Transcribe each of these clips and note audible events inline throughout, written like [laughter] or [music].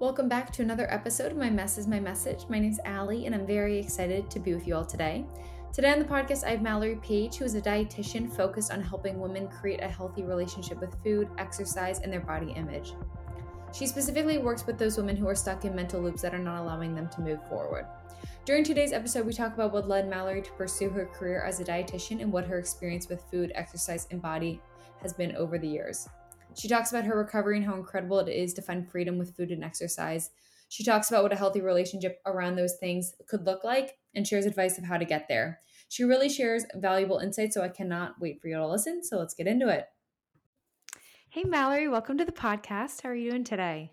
Welcome back to another episode of My Mess is My Message. My name is Allie, and I'm very excited to be with you all today. Today on the podcast, I have Mallory Page, who is a dietitian focused on helping women create a healthy relationship with food, exercise, and their body image. She specifically works with those women who are stuck in mental loops that are not allowing them to move forward. During today's episode, we talk about what led Mallory to pursue her career as a dietitian and what her experience with food, exercise, and body has been over the years. She talks about her recovery and how incredible it is to find freedom with food and exercise. She talks about what a healthy relationship around those things could look like and shares advice of how to get there. She really shares valuable insights, so I cannot wait for you to listen. So let's get into it. Hey, Mallory, welcome to the podcast. How are you doing today?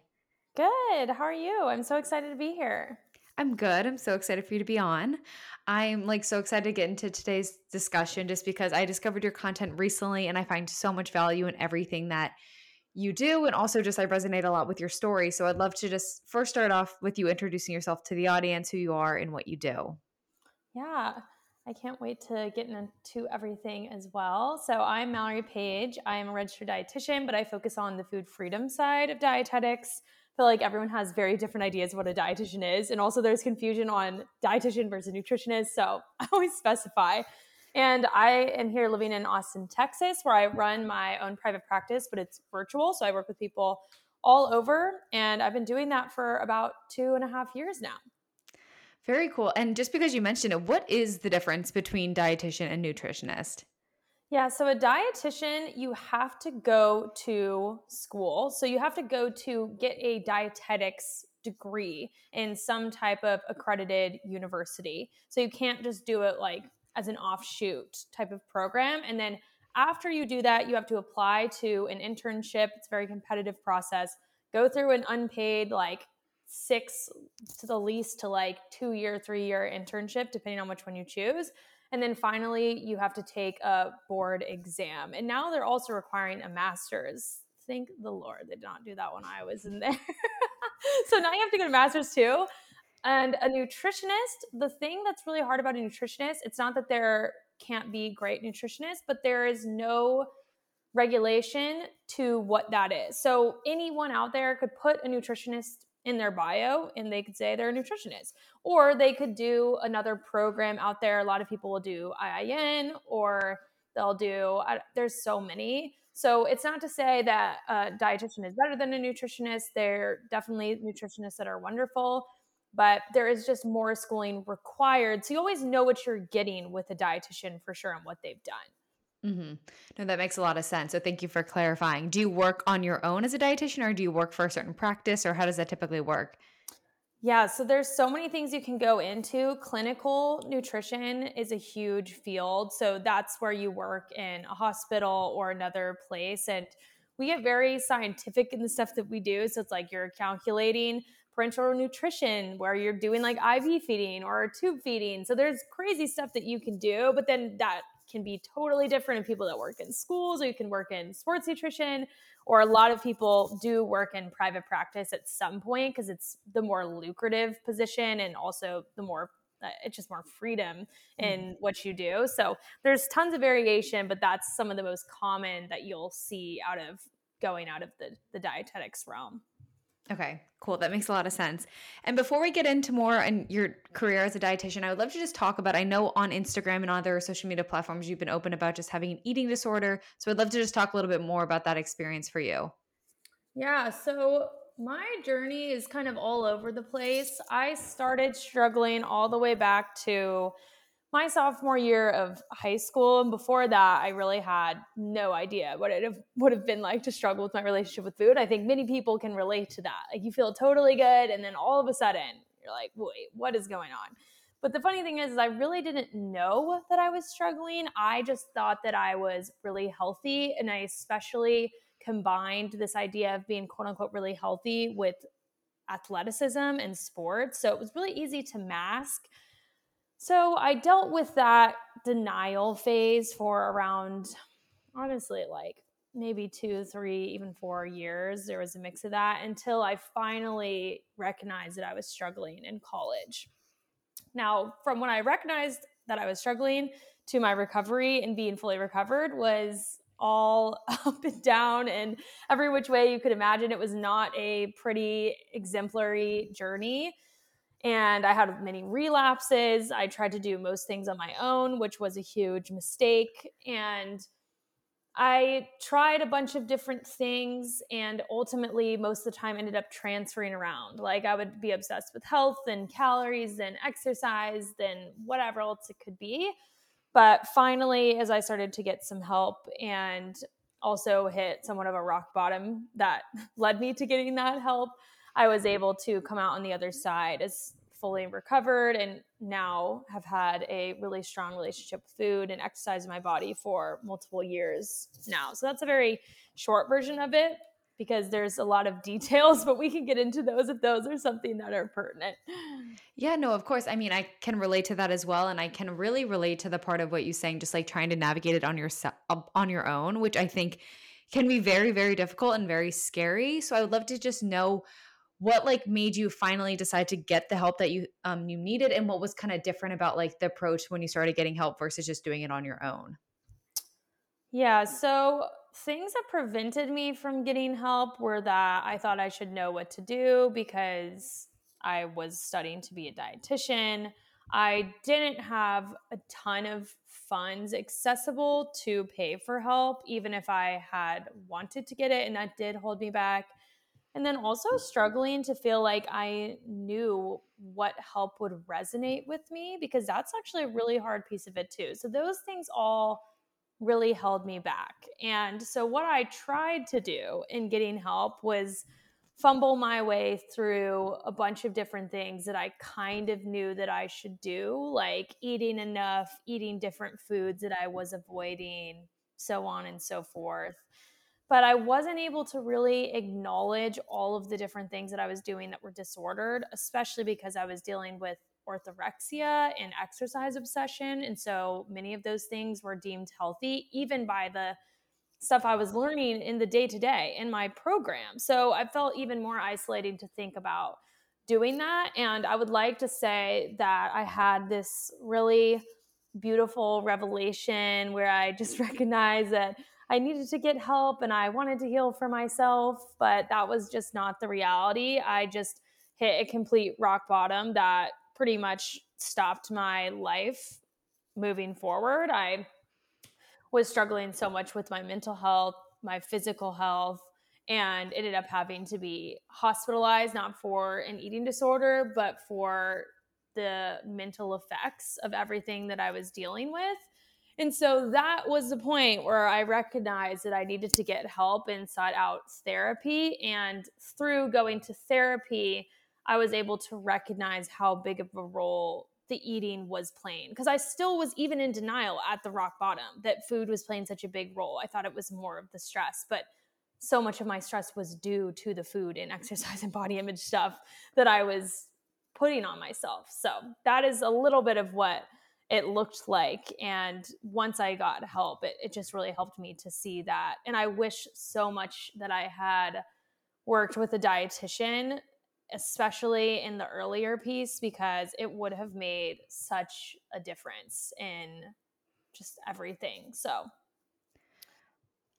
Good. How are you? I'm so excited to be here. I'm good. I'm so excited for you to be on. I'm like so excited to get into today's discussion just because I discovered your content recently and I find so much value in everything that you do. And also, just I resonate a lot with your story. So I'd love to just first start off with you introducing yourself to the audience, who you are, and what you do. Yeah. I can't wait to get into everything as well. So, I'm Mallory Page. I am a registered dietitian, but I focus on the food freedom side of dietetics I feel like everyone has very different ideas of what a dietitian is. And also there's confusion on dietitian versus nutritionist. So [laughs] I always specify. And I am here living in Austin, Texas, where I run my own private practice, but it's virtual. So I work with people all over. And I've been doing that for about two and a half years now. Very cool. And just because you mentioned it, what is the difference between dietitian and nutritionist? Yeah, so a dietitian, you have to go to school. So you have to go to get a dietetics degree in some type of accredited university. So you can't just do it like as an offshoot type of program. And then after you do that, you have to apply to an internship. It's a very competitive process. Go through an unpaid, like six to the least to like two year, three year internship, depending on which one you choose. And then finally, you have to take a board exam. And now they're also requiring a master's. Thank the Lord they did not do that when I was in there. [laughs] so now you have to get a master's too. And a nutritionist, the thing that's really hard about a nutritionist, it's not that there can't be great nutritionists, but there is no regulation to what that is. So anyone out there could put a nutritionist in their bio and they could say they're a nutritionist. Or they could do another program out there. A lot of people will do IIN or they'll do, there's so many. So it's not to say that a dietitian is better than a nutritionist. There definitely nutritionists that are wonderful, but there is just more schooling required. So you always know what you're getting with a dietitian for sure and what they've done. Mm-hmm. No, that makes a lot of sense. So thank you for clarifying. Do you work on your own as a dietitian or do you work for a certain practice or how does that typically work? Yeah, so there's so many things you can go into. Clinical nutrition is a huge field. So that's where you work in a hospital or another place. And we get very scientific in the stuff that we do. So it's like you're calculating parenteral nutrition where you're doing like IV feeding or tube feeding. So there's crazy stuff that you can do, but then that can be totally different in people that work in schools or you can work in sports nutrition or a lot of people do work in private practice at some point because it's the more lucrative position and also the more uh, it's just more freedom in mm. what you do so there's tons of variation but that's some of the most common that you'll see out of going out of the, the dietetics realm Okay, cool. That makes a lot of sense. And before we get into more on your career as a dietitian, I would love to just talk about I know on Instagram and other social media platforms you've been open about just having an eating disorder. So I'd love to just talk a little bit more about that experience for you. Yeah, so my journey is kind of all over the place. I started struggling all the way back to my sophomore year of high school and before that i really had no idea what it would have been like to struggle with my relationship with food. I think many people can relate to that. Like you feel totally good and then all of a sudden you're like wait what is going on? But the funny thing is, is i really didn't know that i was struggling. I just thought that i was really healthy and i especially combined this idea of being quote unquote really healthy with athleticism and sports. So it was really easy to mask so I dealt with that denial phase for around, honestly, like maybe two, three, even four years. There was a mix of that until I finally recognized that I was struggling in college. Now, from when I recognized that I was struggling to my recovery and being fully recovered was all [laughs] up and down and every which way you could imagine. It was not a pretty exemplary journey. And I had many relapses. I tried to do most things on my own, which was a huge mistake. And I tried a bunch of different things and ultimately most of the time ended up transferring around. Like I would be obsessed with health and calories and exercise and whatever else it could be. But finally, as I started to get some help and also hit somewhat of a rock bottom that [laughs] led me to getting that help, I was able to come out on the other side as fully recovered and now have had a really strong relationship with food and exercise in my body for multiple years now. So that's a very short version of it because there's a lot of [laughs] details, but we can get into those if those are something that are pertinent. Yeah, no, of course. I mean, I can relate to that as well, and I can really relate to the part of what you're saying, just like trying to navigate it on your um, on your own, which I think can be very, very difficult and very scary. So I would love to just know what like made you finally decide to get the help that you um you needed and what was kind of different about like the approach when you started getting help versus just doing it on your own? Yeah so things that prevented me from getting help were that i thought i should know what to do because i was studying to be a dietitian. I didn't have a ton of funds accessible to pay for help even if i had wanted to get it and that did hold me back and then also struggling to feel like I knew what help would resonate with me because that's actually a really hard piece of it too. So those things all really held me back. And so what I tried to do in getting help was fumble my way through a bunch of different things that I kind of knew that I should do, like eating enough, eating different foods that I was avoiding, so on and so forth but I wasn't able to really acknowledge all of the different things that I was doing that were disordered, especially because I was dealing with orthorexia and exercise obsession. And so many of those things were deemed healthy, even by the stuff I was learning in the day to day in my program. So I felt even more isolating to think about doing that. And I would like to say that I had this really beautiful revelation where I just [laughs] recognized that I needed to get help and I wanted to heal for myself, but that was just not the reality. I just hit a complete rock bottom that pretty much stopped my life moving forward. I was struggling so much with my mental health, my physical health, and ended up having to be hospitalized, not for an eating disorder, but for the mental effects of everything that I was dealing with. And so that was the point where I recognized that I needed to get help and sought out therapy. And through going to therapy, I was able to recognize how big of a role the eating was playing because I still was even in denial at the rock bottom that food was playing such a big role. I thought it was more of the stress, but so much of my stress was due to the food and [laughs] exercise and body image stuff that I was putting on myself. So that is a little bit of what it looked like. And once I got help, it, it just really helped me to see that. And I wish so much that I had worked with a dietitian, especially in the earlier piece, because it would have made such a difference in just everything. So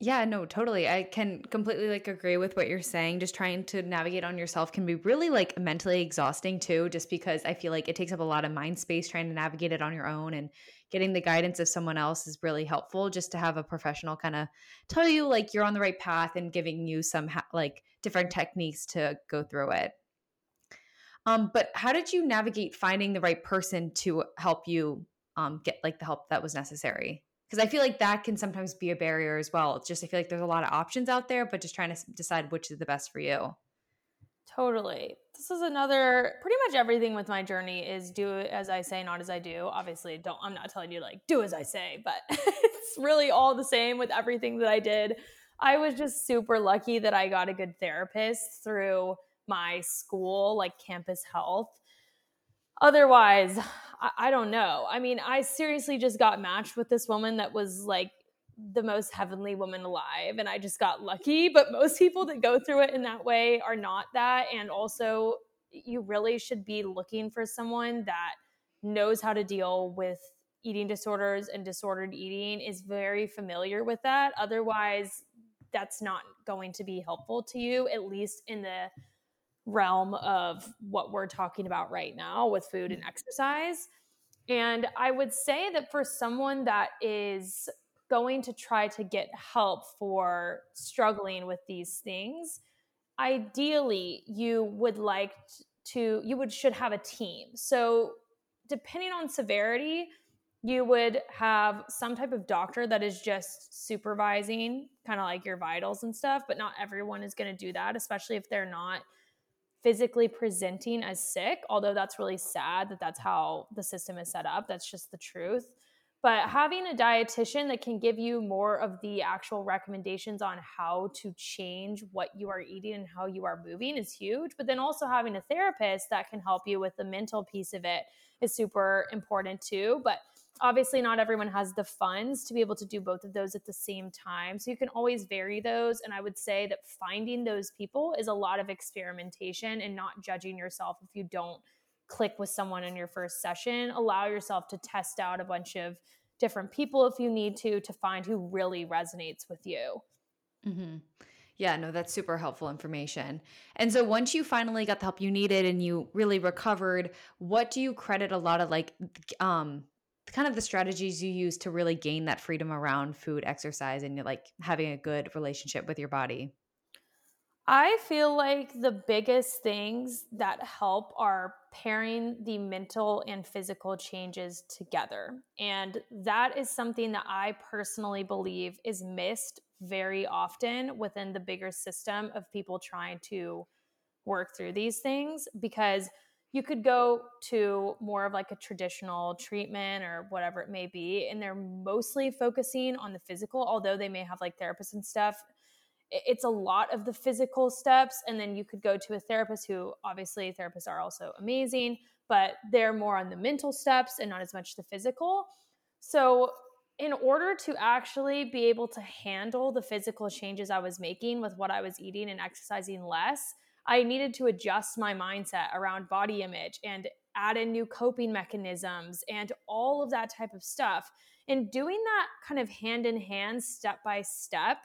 yeah, no, totally. I can completely like agree with what you're saying. Just trying to navigate on yourself can be really like mentally exhausting too, just because I feel like it takes up a lot of mind space trying to navigate it on your own and getting the guidance of someone else is really helpful just to have a professional kind of tell you like you're on the right path and giving you some ha- like different techniques to go through it. Um, but how did you navigate finding the right person to help you um, get like the help that was necessary? Because I feel like that can sometimes be a barrier as well. It's just I feel like there's a lot of options out there, but just trying to decide which is the best for you. Totally. This is another pretty much everything with my journey is do as I say, not as I do. Obviously, don't I'm not telling you like do as I say, but [laughs] it's really all the same with everything that I did. I was just super lucky that I got a good therapist through my school, like campus health. Otherwise, I, I don't know. I mean, I seriously just got matched with this woman that was like the most heavenly woman alive and I just got lucky. But most people that go through it in that way are not that. And also, you really should be looking for someone that knows how to deal with eating disorders and disordered eating is very familiar with that. Otherwise, that's not going to be helpful to you, at least in the realm of what we're talking about right now with food and mm. exercise. And I would say that for someone that is going to try to get help for struggling with these things, ideally you would like to you would should have a team. So depending on severity, you would have some type of doctor that is just supervising kind of like your vitals and stuff, but not everyone is going to do that, especially if they're not physically presenting as sick, although that's really sad that that's how the system is set up. That's just the truth. But having a dietitian that can give you more of the actual recommendations on how to change what you are eating and how you are moving is huge. But then also having a therapist that can help you with the mental piece of it is super important too. But obviously, not everyone has the funds to be able to do both of those at the same time. So you can always vary those. And I would say that finding those people is a lot of experimentation and not judging yourself if you don't click with someone in your first session. Allow yourself to test out a bunch of different people if you need to to find who really resonates with you. Mm-hmm. Yeah, no, that's super helpful information. And so once you finally got the help you needed and you really recovered, what do you credit a lot of like um kind of the strategies you use to really gain that freedom around food, exercise and like having a good relationship with your body? I feel like the biggest things that help are pairing the mental and physical changes together. And that is something that I personally believe is missed very often within the bigger system of people trying to work through these things because you could go to more of like a traditional treatment or whatever it may be and they're mostly focusing on the physical although they may have like therapists and stuff. It's a lot of the physical steps and then you could go to a therapist who obviously therapists are also amazing but they're more on the mental steps and not as much the physical. So in order to actually be able to handle the physical changes i was making with what i was eating and exercising less i needed to adjust my mindset around body image and add in new coping mechanisms and all of that type of stuff and doing that kind of hand in hand step by step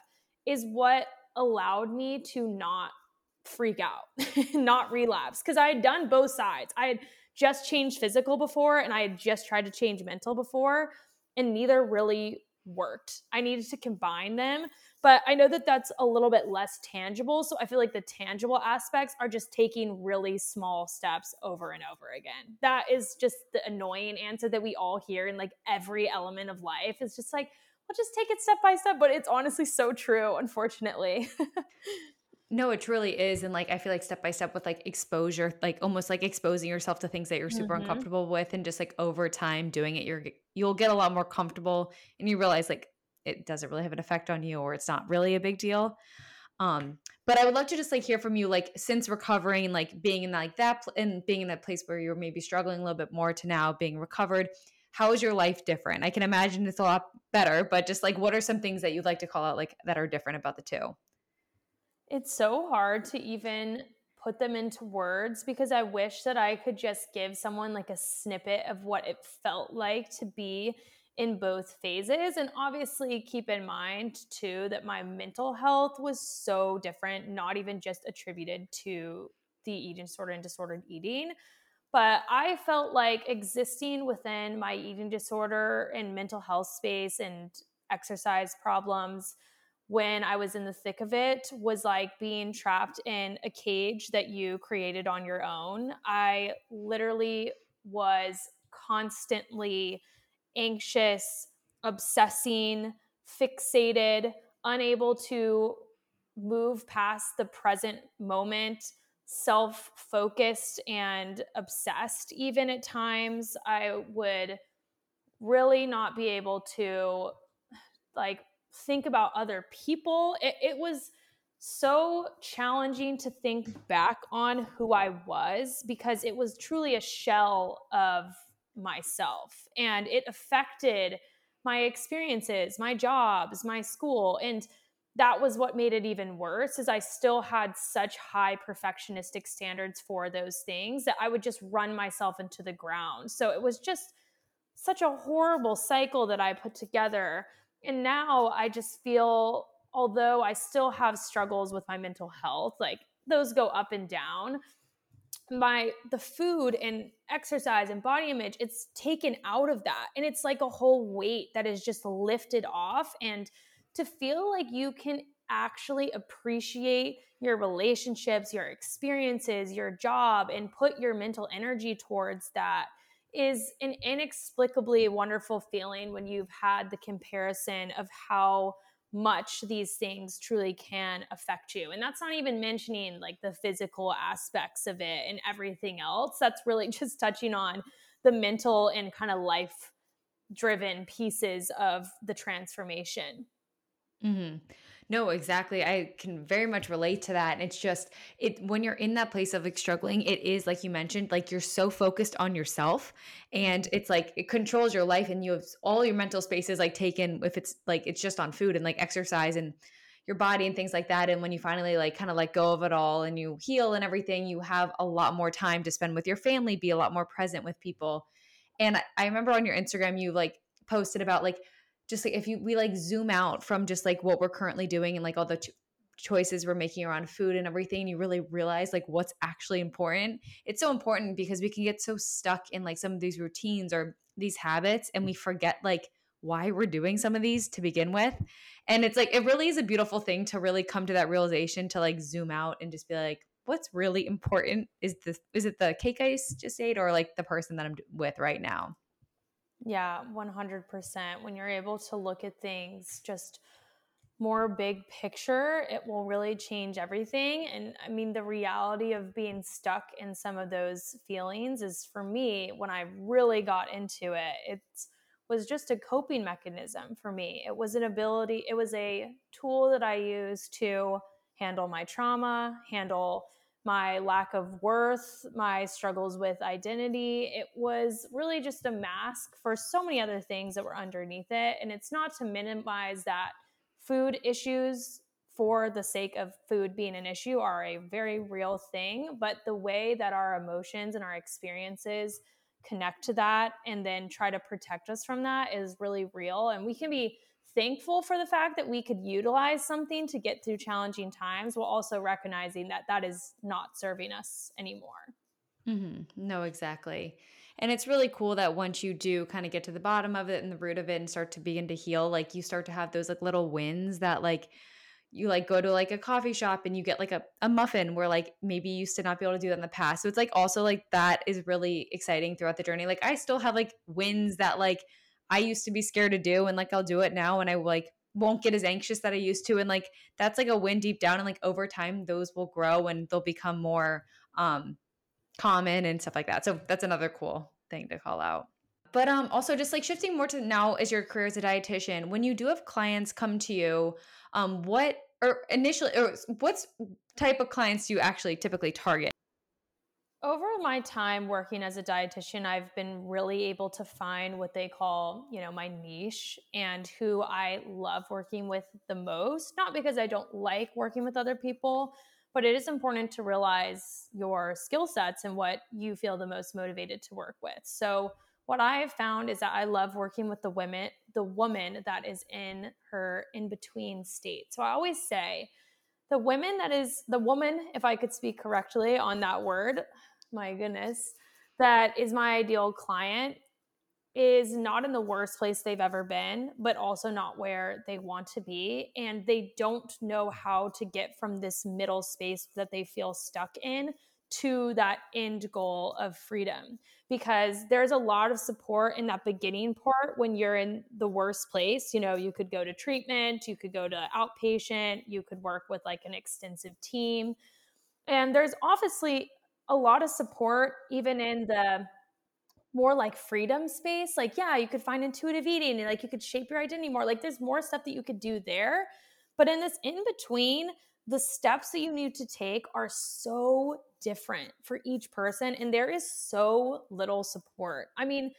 is what allowed me to not freak out, [laughs] not relapse. Because I had done both sides. I had just changed physical before and I had just tried to change mental before, and neither really worked. I needed to combine them. But I know that that's a little bit less tangible. So I feel like the tangible aspects are just taking really small steps over and over again. That is just the annoying answer that we all hear in like every element of life. It's just like, I'll just take it step by step. But it's honestly so true, unfortunately. [laughs] No, it truly is. And like, I feel like step by step with like exposure, like almost like exposing yourself to things that you're super mm-hmm. uncomfortable with. And just like over time doing it, you're, you'll get a lot more comfortable and you realize like it doesn't really have an effect on you or it's not really a big deal. Um, but I would love to just like hear from you, like since recovering, like being in like that pl- and being in that place where you're maybe struggling a little bit more to now being recovered how is your life different? I can imagine it's a lot better, but just like what are some things that you'd like to call out like that are different about the two? It's so hard to even put them into words because I wish that I could just give someone like a snippet of what it felt like to be in both phases. And obviously, keep in mind too that my mental health was so different, not even just attributed to the eating disorder and disordered eating, but I felt like existing within my eating disorder and mental health space and exercise problems when I was in the thick of it was like being trapped in a cage that you created on your own. I literally was constantly anxious, obsessing, fixated, unable to move past the present moment self focused and obsessed, even at times. I would really not be able to like think about other people. It, it was so challenging to think back on who I was because it was truly a shell of myself and it affected my experiences, my jobs, my school. And that was what made it even worse is i still had such high perfectionistic standards for those things that i would just run myself into the ground so it was just such a horrible cycle that I put together. And now I just feel, although I still have struggles with my mental health, like those go up and down my the food and exercise and body image it's taken out of that. And it's like a whole weight that is just lifted off. And to feel like you can actually appreciate your relationships your experiences your job and put your mental energy towards that is an inexplicably wonderful feeling when you've had the comparison of how much these things truly can affect you. And that's not even mentioning like the physical aspects of it and everything else. That's really [laughs] just touching on the mental and kind of life driven pieces of the transformation. Mm-hmm. No, exactly. I can very much relate to that. And it's just it when you're in that place of like struggling, it is like you mentioned, like you're so focused on yourself and it's like it controls your life and you have all your mental spaces like taken if it's like it's just on food and like exercise and your body and things like that. And when you finally like kind of let go of it all and you heal and everything, you have a lot more time to spend with your family, be a lot more present with people. And I, I remember on your Instagram, you like posted about like just like if you we like zoom out from just like what we're currently doing and like all the ch- choices we're making around food and everything you really realize like what's actually important. It's so important because we can get so stuck in like some of these routines or these habits and we forget like why we're doing some of these to begin with. And it's like it really is a beautiful thing to really come to that realization to like zoom out and just be like what's really important? Is this is it the cake i just ate or like the person that i'm with right now yeah, 100%. When you're able to look at things just more big picture, it will really change everything. And I mean, the reality of being stuck in some of those feelings is for me, when I really got into it, it was just a coping mechanism for me. It was an ability, it was a tool that I used to handle my trauma, handle my lack of worth, my struggles with identity. It was really just a mask for so many other things that were underneath it. And it's not to minimize that food issues for the sake of food being an issue are a very real thing, but the way that our emotions and our experiences connect to that and then try to protect us from that is really real. And we can be thankful for the fact that we could utilize something to get through challenging times while also recognizing that that is not serving us anymore. Mm-hmm. No, exactly. And it's really cool that once you do kind of get to the bottom of it and the root of it and start to begin to heal, like you start to have those like little wins that like you like go to like a coffee shop and you get like a, a muffin where like maybe you used to not be able to do that in the past. So it's like also like that is really exciting throughout the journey. Like I still have like wins that like I used to be scared to do and like I'll do it now and I like won't get as anxious that I used to and like that's like a win deep down and like over time those will grow and they'll become more um common and stuff like that. So that's another cool thing to call out. But um also just like shifting more to now as your career as a dietitian, when you do have clients come to you, um what or initially or what's type of clients do you actually typically target? Over my time working as a dietitian i've been really able to find what they call you know my niche and who i love working with the most not because i don't like working with other people but it is important to realize your skill sets and what you feel the most motivated to work with. So what i have found is that i love working with the women the woman that is in her in between state. So i always say the women that is the woman if i could speak correctly on that word my goodness, that is my ideal client is not in the worst place they've ever been, but also not where they want to be. And they don't know how to get from this middle space that they feel stuck in to that end goal of freedom. Because there's a lot of support in that beginning part when you're in the worst place. You know, you could go to treatment, you could go to outpatient, you could work with like an extensive team. And there's obviously a lot of support even in the more like freedom space like yeah you could find intuitive eating and like you could shape your identity more like there's more stuff that you could do there. But in this in between the steps that you need to take are so different for each person and there is so little support. I mean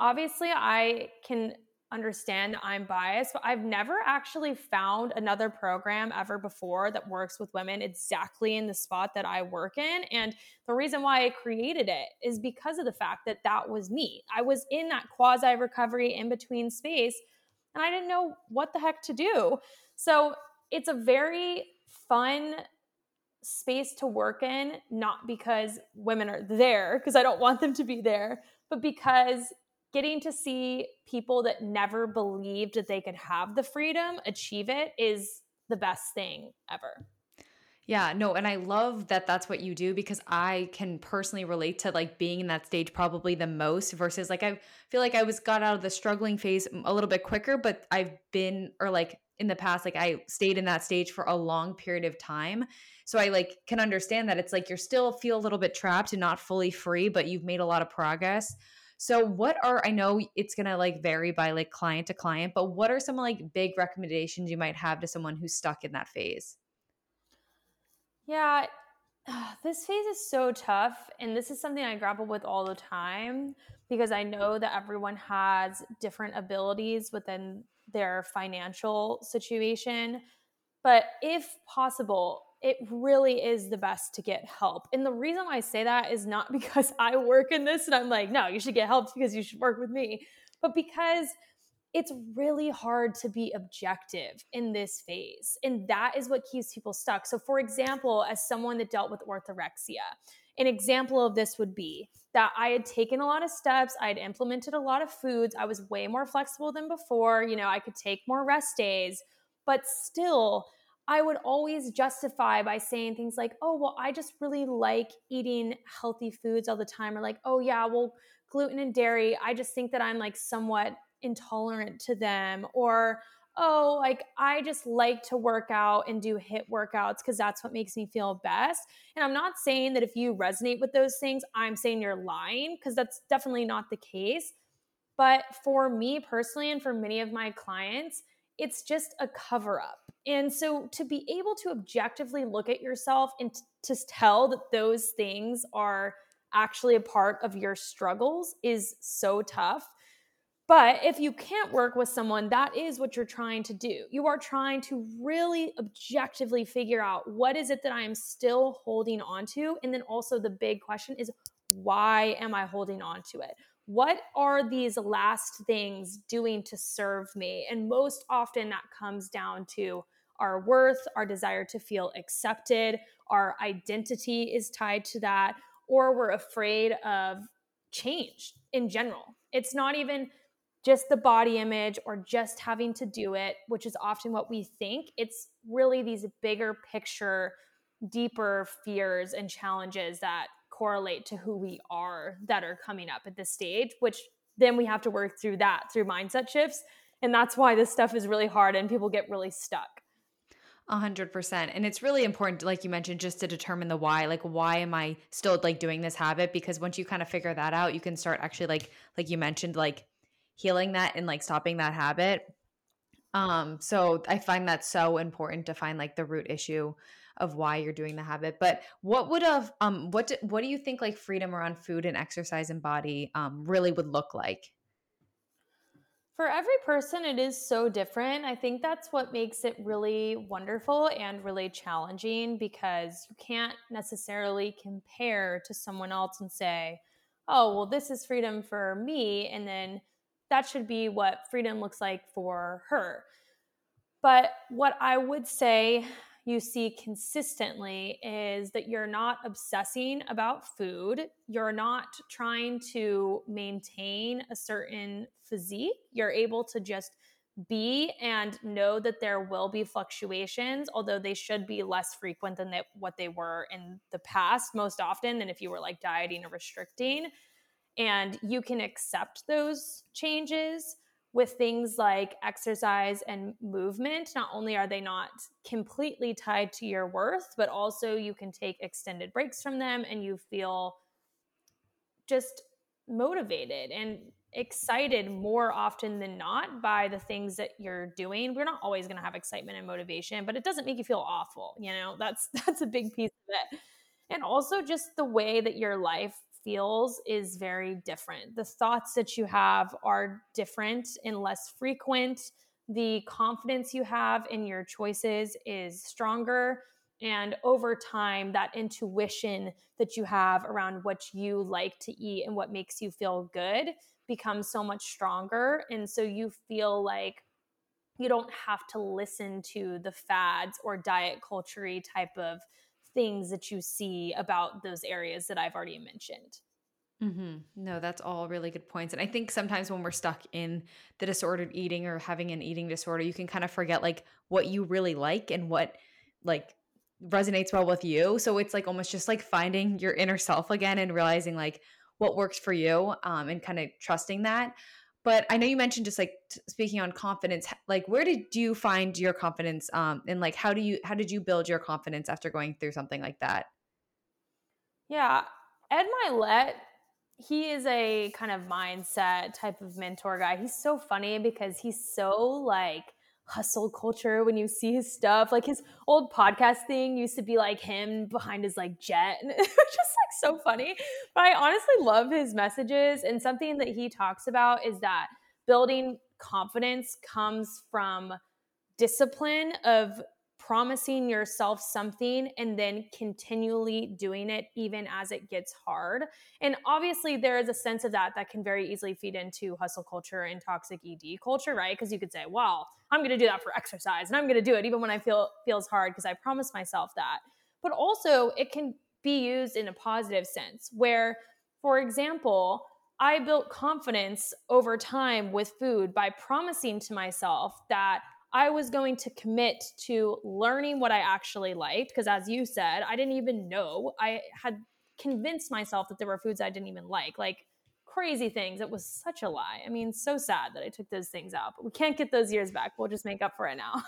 obviously i can understand I'm biased, but I've never actually found another program ever before that works with women exactly in the spot that I work in. And the reason why I created it is because of the fact that that was me. I was in that quasi recovery in between space and I didn't know what the heck to do. So it's a very fun space to work in, not because women are there, because I don't want them to be there, but because getting to see people that never believed that they could have the freedom achieve it is the best thing ever. Yeah, no, and I love that that's what you do because I can personally relate to like being in that stage probably the most versus like I feel like I was got out of the struggling phase a little bit quicker, but I've been or like in the past like I stayed in that stage for a long period of time. So I like can understand that it's like you're still feel a little bit trapped and not fully free, but you've made a lot of progress. So what are I know it's going to like vary by like client to client, but what are some like big recommendations you might have to someone who's stuck in that phase? Yeah, [sighs] this phase is so tough and this is something I grapple with all the time because I know that everyone has different abilities within their financial situation. But if possible, it really is the best to get help. And the reason why I say that is not [laughs] because I work in this and I'm like, no, you should get help because you should work with me, but because it's really hard to be objective in this phase. And that is what keeps people stuck. So, for example, as someone that dealt with orthorexia, an example of this would be that I had taken a lot of steps, I had implemented a lot of foods, I was way more flexible than before. You know, I could take more rest days, but still, I would always justify by saying things like, oh, well, I just really like eating healthy foods all the time. Or like, oh, yeah, well, gluten and dairy, I just think that I'm like somewhat intolerant to them. Or, oh, like I just like to work out and do HIIT workouts because that's what makes me feel best. And I'm not saying that if you resonate with those things, I'm saying you're lying because that's definitely not the case. But for me personally, and for many of my clients, it's just a cover up. And so to be able to objectively look at yourself and t- to tell that those things are actually a part of your struggles is so tough. But if you can't work with someone, that is what you're trying to do. You are trying to really objectively figure out what is it that I am still holding on to? And then also the big question is why am I holding on to it? what are these last things doing to serve me? And most often that comes down to our worth, our desire to feel accepted, our identity is tied to that, or we're afraid of change in general. It's not even just the body image or just having to do it, which is often what we think. It's really these bigger picture, deeper fears and challenges that correlate to who we are that are coming up at this stage, which then we have to work through that through mindset shifts. And that's why this stuff is really hard and people get really stuck. A hundred percent. And it's really important, like you mentioned, just to determine the why. Like, why am I still like doing this habit? Because once you kind of figure that out, you can start actually like, like you mentioned, like healing that and like stopping that habit. Um, so I find that so important to find like the root issue of why you're doing the habit. But what would have um what do, what do you think like freedom around food and exercise and body um really would look like? For every person, it is so different. I think that's what makes it really wonderful and really challenging because you can't necessarily compare to someone else and say, oh, well, this is freedom for me. And then that should be what freedom looks like for her. But what I would say you see consistently is that you're not obsessing about food. You're not trying to maintain a certain physique. You're able to just be and know that there will be fluctuations, although they should be less frequent than they, what they were in the past, most often than if you were like dieting or restricting. And you can accept those changes with things like exercise and movement, not only are they not completely tied to your worth, but also you can take extended breaks from them and you feel just motivated and excited more often than not by the things that you're doing. We're not always going to have excitement and motivation, but it doesn't make you feel awful, you know? That's [laughs] that's a big piece of it. And also just the way that your life feels is very different. The thoughts that you have are different and less frequent. The confidence you have in your choices is stronger. And over time, that intuition that you have around what you like to eat and what makes you feel good becomes so much stronger. And so you feel like you don't have to listen to the fads or diet culture type of things that you see about those areas that I've already mentioned. Mm-hmm. No, that's all really good points. And I think sometimes when we're stuck in the disordered eating or having an eating disorder, you can kind of forget like what you really like and what like resonates well with you. So it's like almost just like finding your inner self again and realizing like what works for you um, and kind of trusting that. But I know you mentioned just like t- speaking on confidence, like where did you find your confidence um, and like how do you how did you build your confidence after going through something like that? Yeah, Ed Mylett, he is a kind of mindset type of mentor guy. He's so funny because he's so like hustle culture when you see his stuff. Like his old podcast thing used to be like him behind his like jet. [laughs] Just like so funny. But I honestly love his messages. And something that he talks about is that building confidence comes from discipline of promising yourself something and then continually doing it even as it gets hard. And obviously, there is a sense of that that can very easily feed into hustle culture and toxic ED culture, right? Because you could say, well, I'm going to do that for exercise and I'm going to do it even when I feel feels hard because I promised myself that. But also, it can be used in a positive sense where, for example, I built confidence over time with food by promising to myself that I was going to commit to learning what I actually liked. Because as you said, I didn't even know. I had convinced myself that there were foods I didn't even like, like crazy things. It was such a lie. I mean, so sad that I took those things out, but we can't get those years back. We'll just make up for it now.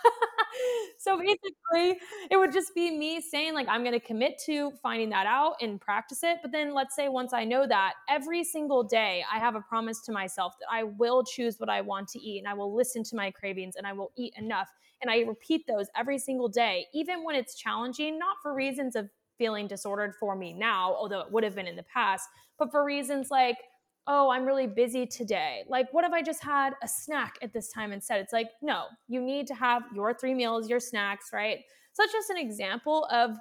[laughs] so basically, it would just be me saying, like, I'm going to commit to finding that out and practice it. But then let's say once I know that, every single day, I have a promise to myself that I will choose what I want to eat and I will listen to my cravings and I will eat enough. And I repeat those every single day, even when it's challenging, not for reasons of feeling disordered for me now, although it would have been in the past, but for reasons like, oh, I'm really busy today. Like, what if I just had a snack at this time instead? It's like, no, you need to have your three meals, your snacks, right? So that's just an example of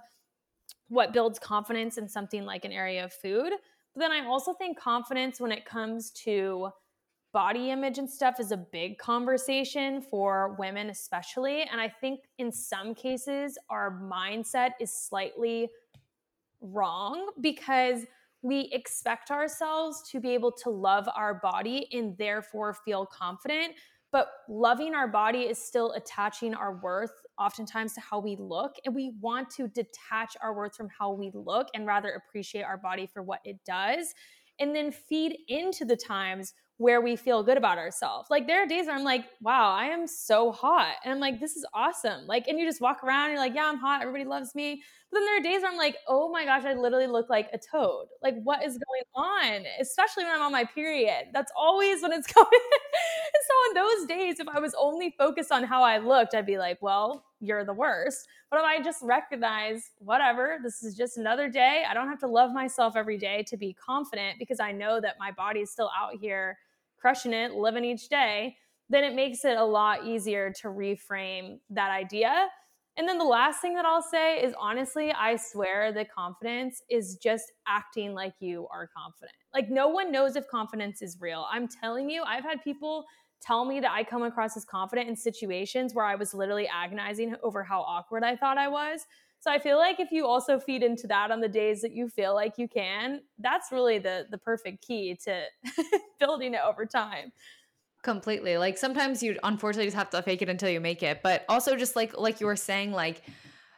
what builds confidence in something like an area of food. But then I also think confidence when it comes to body image and stuff is a big conversation for women, especially. And I think in some cases, our mindset is slightly wrong because we expect ourselves to be able to love our body and therefore feel confident. But loving our body is still attaching our worth oftentimes to how we look. And we want to detach our worth from how we look and rather appreciate our body for what it does. And then feed into the times where we feel good about ourselves. Like there are days where I'm like, wow, I am so hot. And I'm like, this is awesome. Like, and you just walk around and you're like, yeah, I'm hot. Everybody loves me. But then there are days where I'm like, oh my gosh, I literally look like a toad. Like, what is going on? Especially when I'm on my period. That's always when it's [laughs] going. and so on those days, if I was only focused on how I looked, I'd be like, well, you're the worst. But if I just recognize, whatever, this is just another day. I don't have to love myself every day to be confident because I know that my body is still out here crushing it, living each day, then it makes it a lot easier to reframe that idea. And then the last thing that I'll say is honestly, I swear that confidence is just acting like you are confident. Like no one knows if confidence is real. I'm telling you, I've had people tell me that I come across as confident in situations where I was literally agonizing over how awkward I thought I was. So I feel like if you also feed into that on the days that you feel like you can, that's really the the perfect key to [laughs] building it over time. Completely. Like sometimes you unfortunately just have to fake it until you make it. But also just like like you were saying like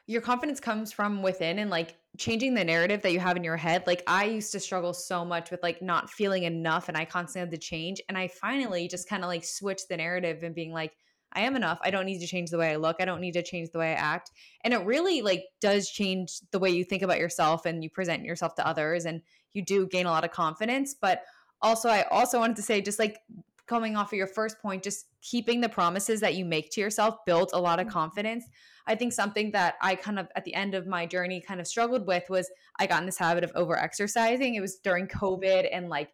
your confidence comes from within and like changing the narrative that you have in your head. Like I used to struggle so much with like not feeling enough and I constantly had to change and I finally just kind of like switched the narrative and being like I am enough. I don't need to change the way I look. I don't need to change the way I act. And it really like does change the way you think about yourself and you present yourself to others and you do gain a lot of confidence, but also I also wanted to say just like coming off of your first point, just keeping the promises that you make to yourself builds a lot of mm-hmm. confidence. I think something that I kind of at the end of my journey kind of struggled with was I got in this habit of over exercising. It was during COVID and like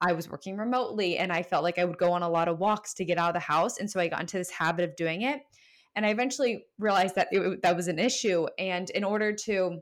I was working remotely and I felt like I would go on a lot of walks to get out of the house. And so I got into this habit of doing it. And I eventually realized that it, that was an issue. And in order to,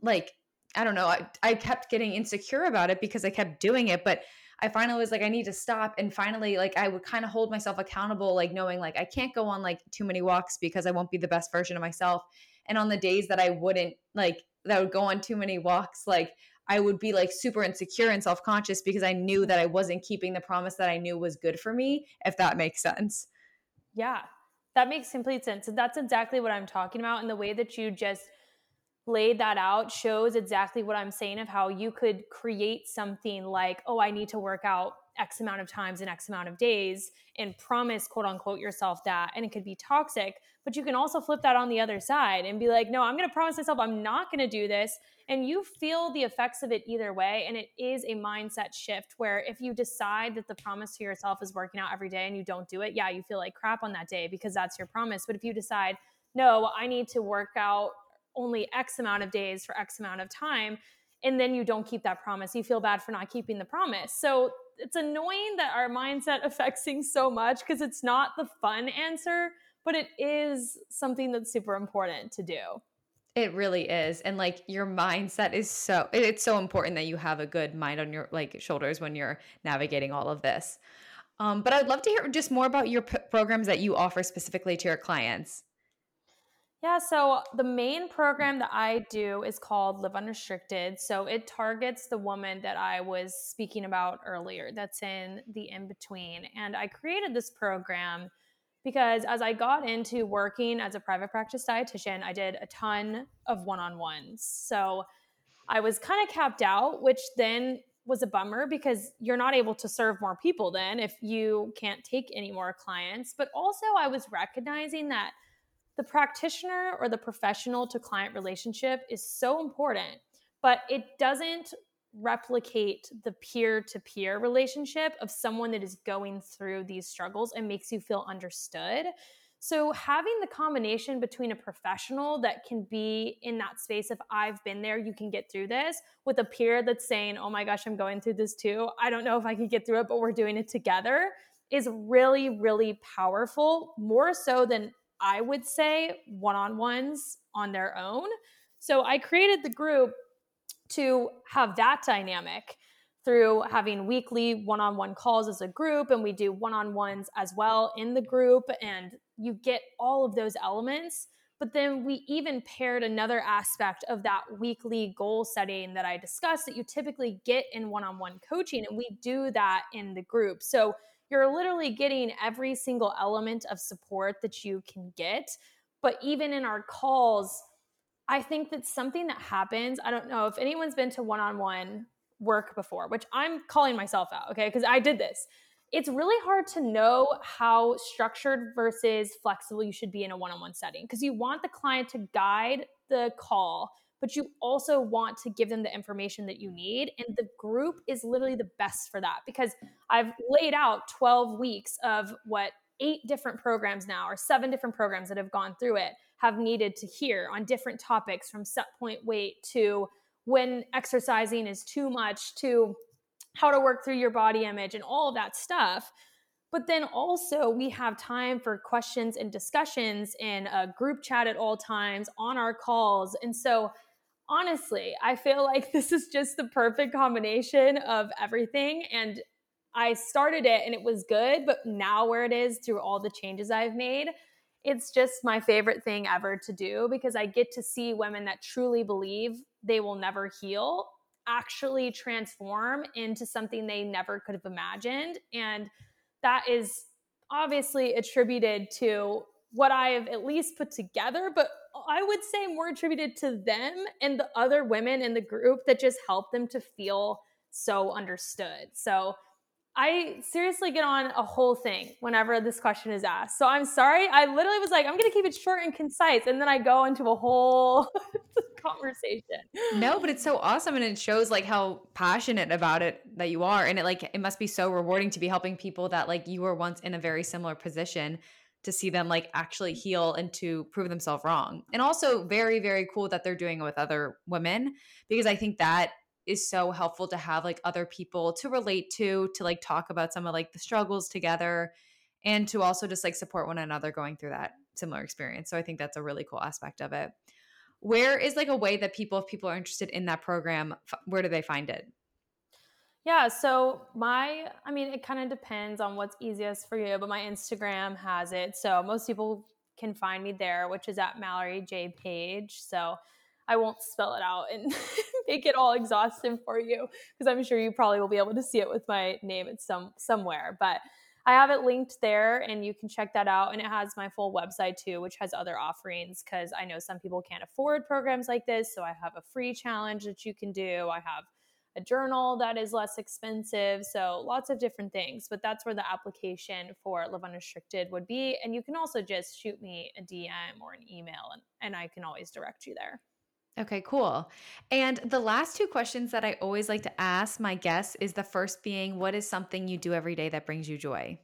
like, I don't know, I, I kept getting insecure about it because I kept doing it. But I finally was like, I need to stop. And finally, like, I would kind of hold myself accountable, like, knowing like I can't go on like too many walks because I won't be the best version of myself. And on the days that I wouldn't, like, that would go on too many walks, like, I would be like super insecure and self conscious because I knew that I wasn't keeping the promise that I knew was good for me, if that makes sense. Yeah, that makes complete sense. And that's exactly what I'm talking about. And the way that you just laid that out shows exactly what I'm saying of how you could create something like, oh, I need to work out X amount of times in X amount of days and promise, quote unquote, yourself that. And it could be toxic, but you can also flip that on the other side and be like, no, I'm going to promise myself I'm not going to do this. And you feel the effects of it either way. And it is a mindset shift where if you decide that the promise to yourself is working out every day and you don't do it, yeah, you feel like crap on that day because that's your promise. But if you decide, no, I need to work out only X amount of days for X amount of time, and then you don't keep that promise, you feel bad for not keeping the promise. So it's annoying that our mindset [laughs] affects things so much because it's not the fun answer, but it is something that's super important to do. It really is. And like your mindset is so it's so important that you have a good mind on your like shoulders when you're navigating all of this. Um, but I'd love to hear just more about your p- programs that you offer specifically to your clients. Yeah, so the main program that I do is called Live Unrestricted. So it targets the woman that I was speaking about earlier that's in the in between. And I created this program because as I got into working as a private practice dietitian, I did a ton of one on ones. So I was kind of capped out, which then was a bummer because you're not able to serve more people then if you can't take any more clients. But also, I was recognizing that the practitioner or the professional to client relationship is so important, but it doesn't replicate the peer to peer relationship of someone that is going through these struggles and makes you feel understood. So, having the combination between a professional that can be in that space of I've been there, you can get through this, with a peer that's saying, Oh my gosh, I'm going through this too. I don't know if I can get through it, but we're doing it together is really, really powerful, more so than I would say one on ones on their own. So I created the group to have that dynamic through having weekly one on one calls as a group, and we do one on ones as well in the group, and you get all of those elements. But then we even paired another aspect of that weekly goal setting that I discussed that you typically get in one on one coaching, and we do that in the group. So you're literally getting every single element of support that you can get. But even in our calls, I think that something that happens, I don't know if anyone's been to one on one work before, which I'm calling myself out, okay? Because I did this. It's really hard to know how structured versus flexible you should be in a one on one setting because you want the client to guide the call but you also want to give them the information that you need. And the group is literally the best for that because I've laid out 12 weeks of what eight different programs now or seven different programs that have gone through it have needed to hear on different topics from set point weight to when exercising is too much to how to work through your body image and all of that stuff. But then also, we have time for questions and discussions in a group chat at all times on our calls. And so honestly, I feel like [laughs] this is just the perfect combination of everything. And I started it and it was good, but now where it is through all the changes I've made, it's just my favorite thing ever to do because I get to see women that truly believe they will never heal actually transform into something they never could have imagined. And that is obviously attributed to what I have at least put together, but I would say more attributed to them and the other women in the group that just help them to feel so understood. So I seriously get on a whole thing whenever this question is asked. So I'm sorry. I literally was like, I'm going to keep it short and concise. And then I go into a whole [laughs] conversation. No, but it's so awesome. And it shows like how passionate about it that you are. And it like, it must be so rewarding to be helping people that like you were once in a very similar position to see them like actually heal and to prove themselves wrong. And also very, very cool that they're doing it with other women because I think that is so helpful to have like other people to relate to to like talk about some of like the struggles together and to also just like support one another going through that similar experience. So i think that's a really cool aspect of it. Where is like a way that people if people are interested in that program where do they find it? Yeah so my i mean it kind of depends on what's easiest for you but my instagram has it. So most people can find me there which is at mallory j page. So I won't spell it out and [laughs] [laughs] make it all exhaustive for you because I'm sure you probably will be able to see it with my name at some somewhere. But I have it linked there and you can check that out. And it has my full website too, which has other offerings because I know some people can't afford programs like this. So I have a free challenge that you can do. I have a journal that is less expensive. So lots of different things. But that's where the application for Live Unrestricted would be. And you can also just shoot me a DM or an email and, and I can always direct you there. Okay, cool. And the last two questions that I always like to ask my guests is the first being what is something you do every day that brings you joy?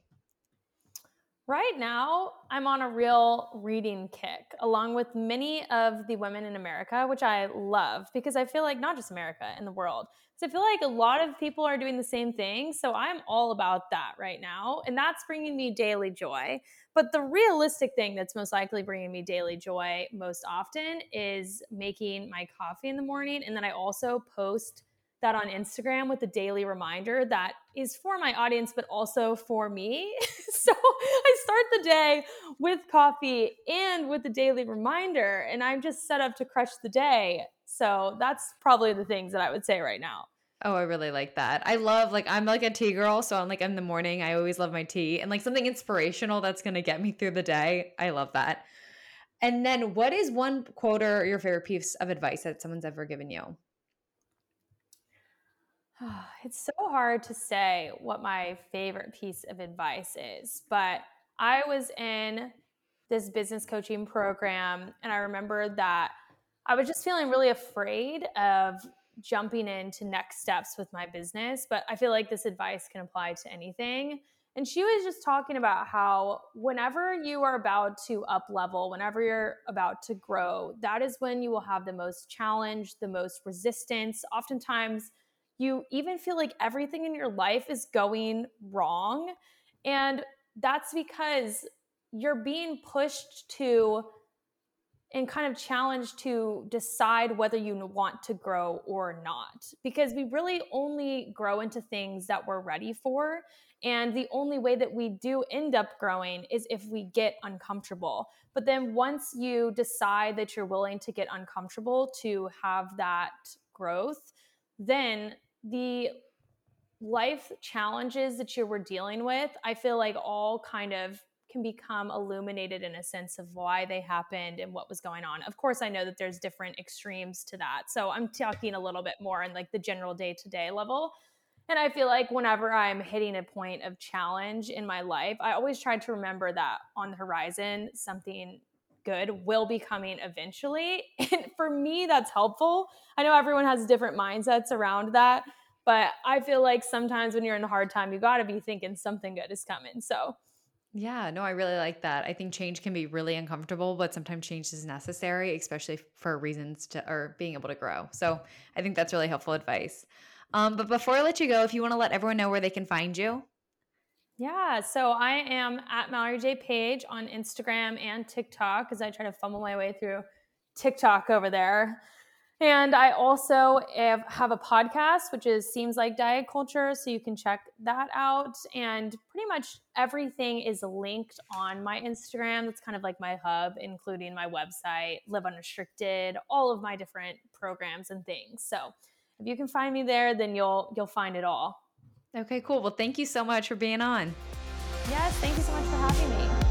Right now, I'm on a real reading kick, along with many of the women in America, which I love because I feel like not just America, in the world. So I feel like a lot of people are doing the same thing. So I'm all about that right now. And that's bringing me daily joy. But the realistic thing that's most likely bringing me daily joy most often is making my coffee in the morning. And then I also post that on Instagram with a daily reminder that is for my audience, but also for me. [laughs] so I start the day with coffee and with the daily reminder, and I'm just set up to crush the day. So that's probably the things that I would say right now. Oh, I really like that. I love like I'm like a tea girl, so I'm like in the morning I always love my tea and like something inspirational that's going to get me through the day. I love that. And then what is one quote or your favorite piece of advice that someone's ever given you? [sighs] It's so hard to say what my favorite piece of advice is, but I was in this business coaching program and I remember that I was just feeling really afraid of jumping into next steps with my business, but I feel like this advice can apply to anything. And she was just talking about how whenever you are about to up level, whenever you're about to grow, that is when you will have the most challenge, the most resistance. Oftentimes, you even feel like everything in your life is going wrong. And that's because you're being pushed to and kind of challenged to decide whether you want to grow or not. Because we really only grow into things that we're ready for. And the only way that we do end up growing is if we get uncomfortable. But then once you decide that you're willing to get uncomfortable to have that growth, then the life challenges that you were dealing with, I feel like all kind of can become illuminated in a sense of why they happened and what was going on. Of course, I know that there's different extremes to that. So I'm talking a little bit more in like the general day to day level. And I feel like whenever I'm hitting a point of challenge in my life, I always try to remember that on the horizon, something good will be coming eventually. [laughs] And for me, that's helpful. I know everyone has different mindsets around that, but I feel like sometimes when you're in a hard time, you got to be thinking something good is coming. So, yeah, no, I really like that. I think change can be really uncomfortable, but sometimes change is necessary, especially for reasons to or being able to grow. So I think that's really helpful advice. Um, but before I let you go, if you want to let everyone know where they can find you. Yeah, so I am at Mallory J Page on Instagram and TikTok as I try to fumble my way through TikTok over there. And I also have a podcast, which is Seems Like Diet Culture. So you can check that out. And pretty much everything is linked on my Instagram. That's kind of like my hub, including my website, Live Unrestricted, all of my different programs and things. So if you can find me there, then you'll you'll find it all. Okay, cool. Well, thank you so much for being on. Yes, thank you so much for having me.